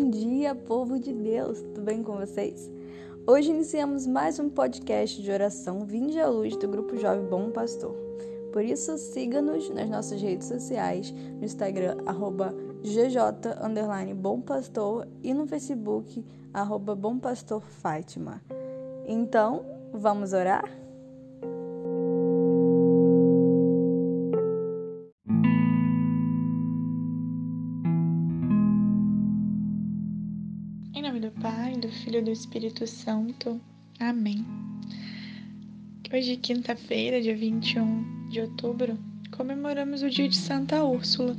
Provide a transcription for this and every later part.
Bom dia, povo de Deus, tudo bem com vocês? Hoje iniciamos mais um podcast de oração Vinde à Luz do Grupo Jovem Bom Pastor. Por isso, siga-nos nas nossas redes sociais, no Instagram, arroba gj, Bom Pastor, e no Facebook, arroba Bom Pastor Fátima. Então, vamos orar? Filho e do Espírito Santo. Amém. Hoje, quinta-feira, dia 21 de outubro, comemoramos o dia de Santa Úrsula,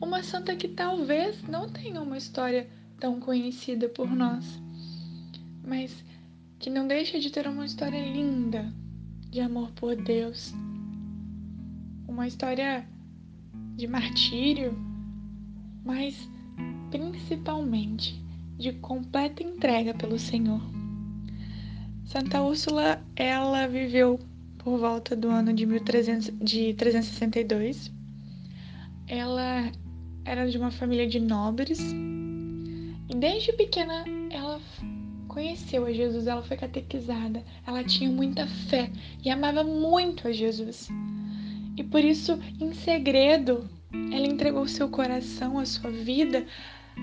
uma santa que talvez não tenha uma história tão conhecida por nós, mas que não deixa de ter uma história linda de amor por Deus, uma história de martírio, mas principalmente de completa entrega pelo Senhor. Santa Úrsula, ela viveu por volta do ano de, 1300, de 362. Ela era de uma família de nobres e desde pequena ela conheceu a Jesus, ela foi catequizada, ela tinha muita fé e amava muito a Jesus. E por isso, em segredo, ela entregou seu coração, a sua vida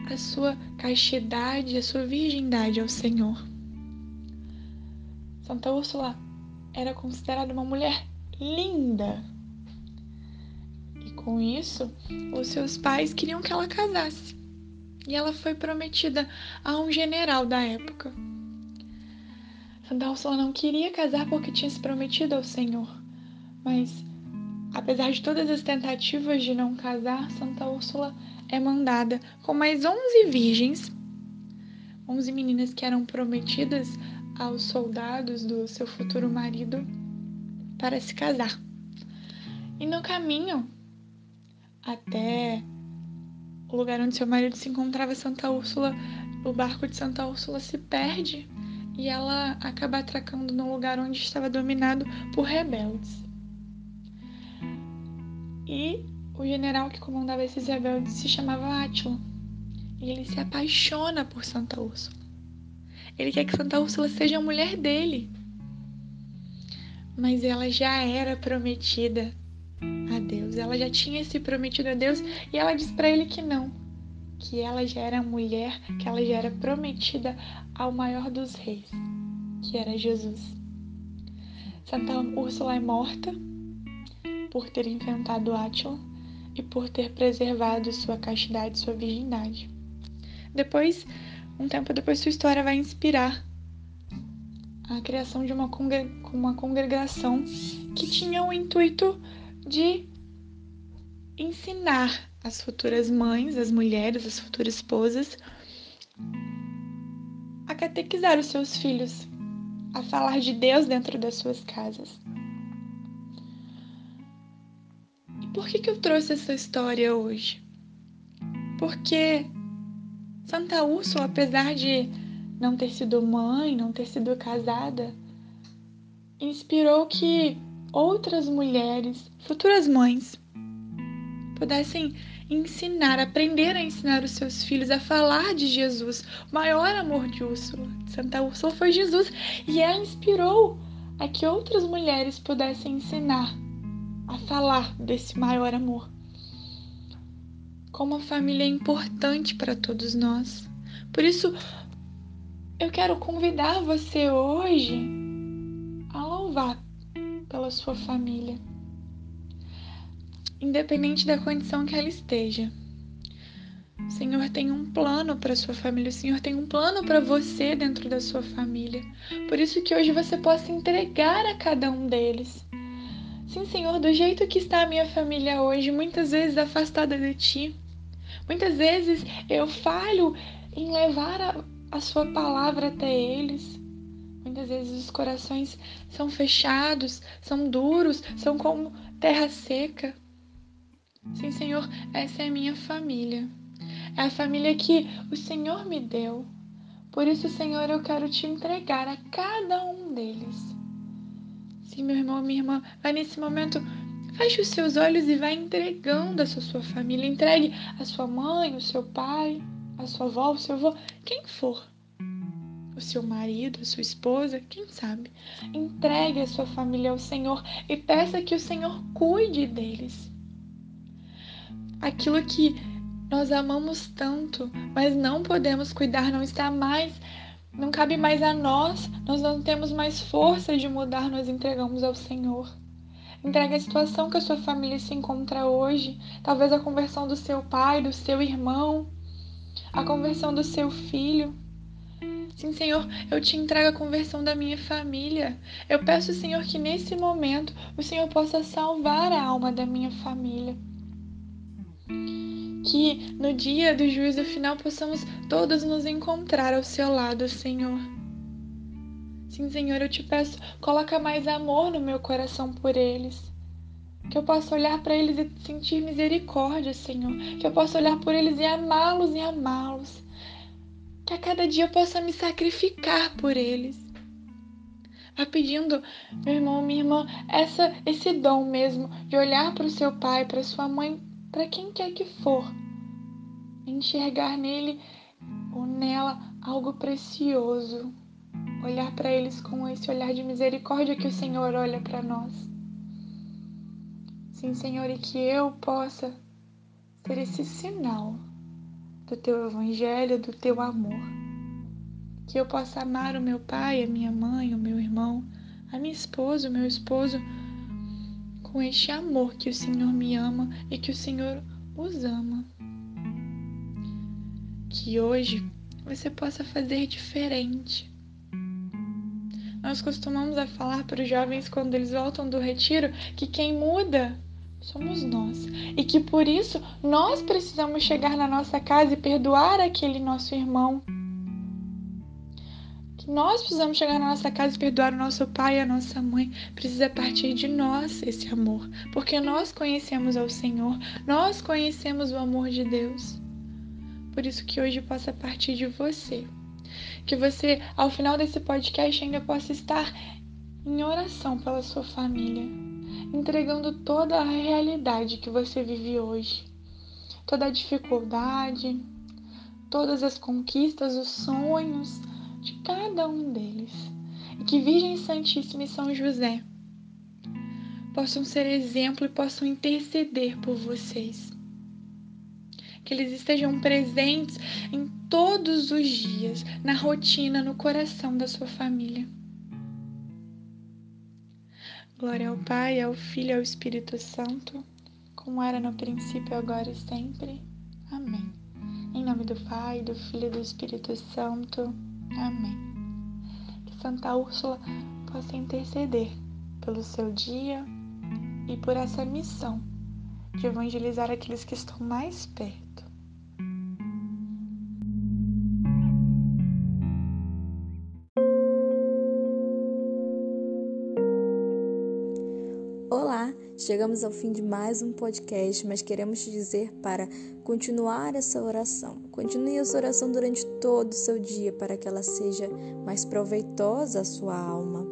a sua castidade, a sua virgindade ao Senhor. Santa Úrsula era considerada uma mulher linda. E com isso, os seus pais queriam que ela casasse. E ela foi prometida a um general da época. Santa Úrsula não queria casar porque tinha se prometido ao Senhor. Mas, apesar de todas as tentativas de não casar, Santa Úrsula é mandada com mais 11 virgens, 11 meninas que eram prometidas aos soldados do seu futuro marido para se casar. E no caminho até o lugar onde seu marido se encontrava, Santa Úrsula, o barco de Santa Úrsula se perde e ela acaba atracando no lugar onde estava dominado por rebeldes. E o general que comandava esses rebeldes se chamava Átila. E ele se apaixona por Santa Úrsula. Ele quer que Santa Úrsula seja a mulher dele. Mas ela já era prometida a Deus. Ela já tinha se prometido a Deus e ela diz para ele que não, que ela já era mulher, que ela já era prometida ao maior dos reis, que era Jesus. Santa Úrsula é morta por ter enfrentado Átila e por ter preservado sua castidade, sua virgindade. Depois, um tempo depois, sua história vai inspirar a criação de uma, congre uma congregação que tinha o intuito de ensinar as futuras mães, as mulheres, as futuras esposas, a catequizar os seus filhos, a falar de Deus dentro das suas casas. Por que, que eu trouxe essa história hoje? Porque Santa Úrsula, apesar de não ter sido mãe, não ter sido casada, inspirou que outras mulheres, futuras mães, pudessem ensinar, aprender a ensinar os seus filhos a falar de Jesus. O maior amor de Úrsula, Santa Úrsula, foi Jesus. E ela inspirou a que outras mulheres pudessem ensinar a falar desse maior amor. Como a família é importante para todos nós. Por isso, eu quero convidar você hoje a louvar pela sua família, independente da condição que ela esteja. O Senhor tem um plano para sua família, o Senhor tem um plano para você dentro da sua família. Por isso que hoje você possa entregar a cada um deles Sim, Senhor, do jeito que está a minha família hoje, muitas vezes afastada de Ti. Muitas vezes eu falho em levar a, a Sua palavra até eles. Muitas vezes os corações são fechados, são duros, são como terra seca. Sim, Senhor, essa é a minha família. É a família que o Senhor me deu. Por isso, Senhor, eu quero te entregar a cada um deles. Sim, meu irmão, minha irmã, vai nesse momento, feche os seus olhos e vai entregando a sua família. Entregue a sua mãe, o seu pai, a sua avó, o seu avô, quem for. O seu marido, a sua esposa, quem sabe. Entregue a sua família ao Senhor e peça que o Senhor cuide deles. Aquilo que nós amamos tanto, mas não podemos cuidar, não está mais, não cabe mais a nós, nós não temos mais força de mudar, nós entregamos ao Senhor. Entregue a situação que a sua família se encontra hoje, talvez a conversão do seu pai, do seu irmão, a conversão do seu filho. Sim, Senhor, eu te entrego a conversão da minha família. Eu peço, Senhor, que nesse momento o Senhor possa salvar a alma da minha família. Que no dia do juízo final possamos todos nos encontrar ao seu lado, Senhor. Sim, Senhor, eu te peço, coloca mais amor no meu coração por eles. Que eu possa olhar para eles e sentir misericórdia, Senhor. Que eu possa olhar por eles e amá-los e amá-los. Que a cada dia eu possa me sacrificar por eles. Vá pedindo, meu irmão, minha irmã, essa, esse dom mesmo de olhar para o seu pai, para sua mãe, para quem quer que for, enxergar nele ou nela algo precioso olhar para eles com esse olhar de misericórdia que o Senhor olha para nós. Sim, Senhor, e que eu possa ser esse sinal do teu evangelho, do teu amor. Que eu possa amar o meu pai, a minha mãe, o meu irmão, a minha esposa, o meu esposo, com este amor que o Senhor me ama e que o Senhor os ama. Que hoje você possa fazer diferente nós costumamos a falar para os jovens quando eles voltam do retiro que quem muda somos nós e que por isso nós precisamos chegar na nossa casa e perdoar aquele nosso irmão. Nós precisamos chegar na nossa casa e perdoar o nosso pai e a nossa mãe. Precisa partir de nós esse amor, porque nós conhecemos ao Senhor, nós conhecemos o amor de Deus. Por isso que hoje possa partir de você que você, ao final desse podcast, ainda possa estar em oração pela sua família, entregando toda a realidade que você vive hoje, toda a dificuldade, todas as conquistas, os sonhos de cada um deles. E que Virgem Santíssima e São José possam ser exemplo e possam interceder por vocês que eles estejam presentes em todos os dias, na rotina, no coração da sua família. Glória ao Pai, ao Filho e ao Espírito Santo, como era no princípio, agora e sempre. Amém. Em nome do Pai, do Filho e do Espírito Santo. Amém. Que Santa Úrsula possa interceder pelo seu dia e por essa missão de evangelizar aqueles que estão mais perto. Chegamos ao fim de mais um podcast, mas queremos te dizer para continuar essa oração. Continue essa oração durante todo o seu dia para que ela seja mais proveitosa à sua alma.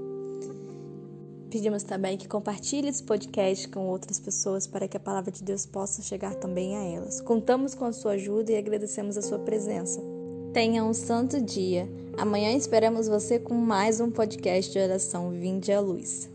Pedimos também que compartilhe esse podcast com outras pessoas para que a palavra de Deus possa chegar também a elas. Contamos com a sua ajuda e agradecemos a sua presença. Tenha um santo dia. Amanhã esperamos você com mais um podcast de oração Vinde à Luz.